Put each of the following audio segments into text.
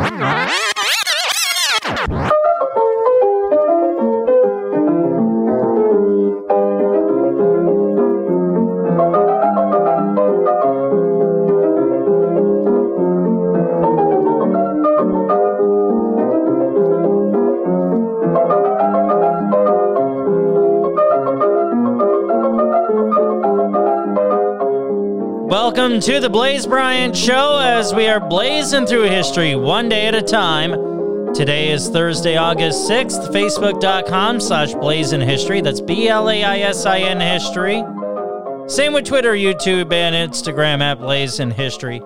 Ah! Welcome to the Blaze Bryant Show as we are blazing through history one day at a time. Today is Thursday, August 6th, facebook.com slash blazing history. That's B L A I S I N history. Same with Twitter, YouTube, and Instagram at blazing history.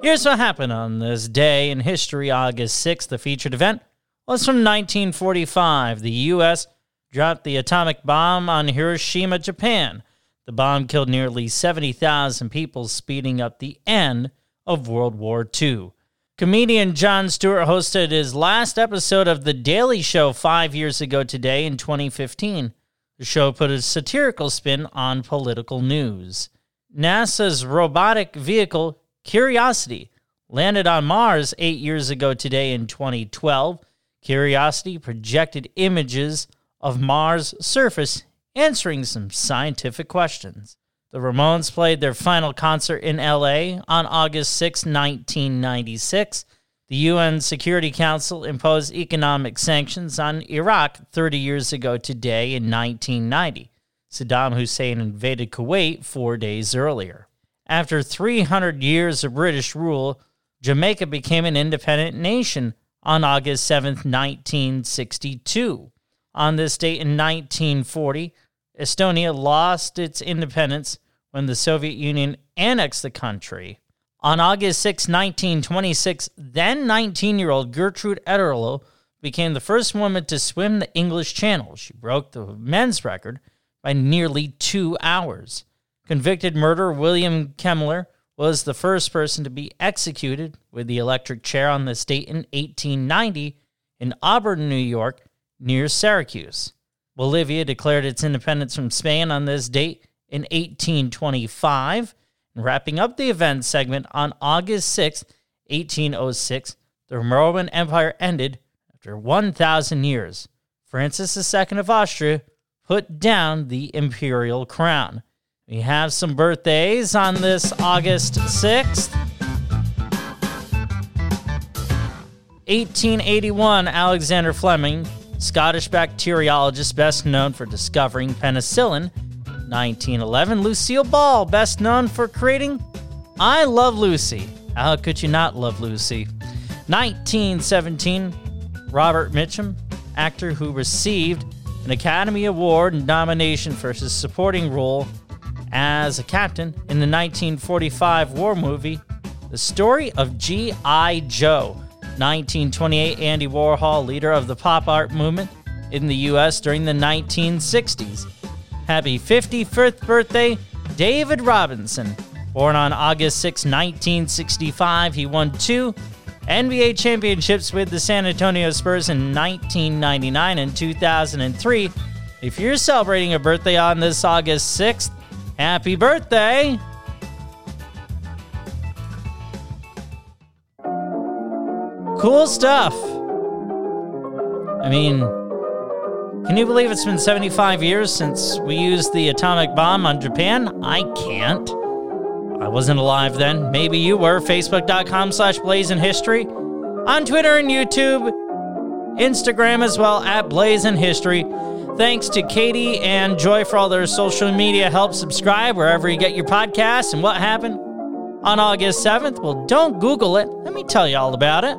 Here's what happened on this day in history, August 6th. The featured event was from 1945. The U.S. dropped the atomic bomb on Hiroshima, Japan. The bomb killed nearly 70,000 people, speeding up the end of World War II. Comedian Jon Stewart hosted his last episode of The Daily Show five years ago today in 2015. The show put a satirical spin on political news. NASA's robotic vehicle, Curiosity, landed on Mars eight years ago today in 2012. Curiosity projected images of Mars' surface answering some scientific questions. The Ramones played their final concert in LA on August 6, 1996. The UN Security Council imposed economic sanctions on Iraq 30 years ago today in 1990. Saddam Hussein invaded Kuwait four days earlier. After 300 years of British rule, Jamaica became an independent nation on August 7, 1962. On this date in 1940, Estonia lost its independence when the Soviet Union annexed the country. On August 6, 1926, then 19 year old Gertrude Ederle became the first woman to swim the English Channel. She broke the men's record by nearly two hours. Convicted murderer William Kemmler was the first person to be executed with the electric chair on this date in 1890 in Auburn, New York, near Syracuse. Bolivia declared its independence from Spain on this date in 1825. And wrapping up the event segment on August 6, 1806, the Roman Empire ended after 1,000 years. Francis II of Austria put down the imperial crown. We have some birthdays on this August 6th. 1881, Alexander Fleming Scottish bacteriologist best known for discovering penicillin. 1911, Lucille Ball, best known for creating I Love Lucy. How could you not love Lucy? 1917, Robert Mitchum, actor who received an Academy Award nomination for his supporting role as a captain in the 1945 war movie, The Story of G.I. Joe. 1928, Andy Warhol, leader of the pop art movement in the U.S. during the 1960s. Happy 55th birthday, David Robinson. Born on August 6, 1965, he won two NBA championships with the San Antonio Spurs in 1999 and 2003. If you're celebrating a birthday on this August 6th, happy birthday! Cool stuff. I mean, can you believe it's been 75 years since we used the atomic bomb on Japan? I can't. I wasn't alive then. Maybe you were. Facebook.com slash Blazing History. On Twitter and YouTube. Instagram as well at Blazing History. Thanks to Katie and Joy for all their social media help. Subscribe wherever you get your podcasts. And what happened on August 7th? Well, don't Google it. Let me tell you all about it.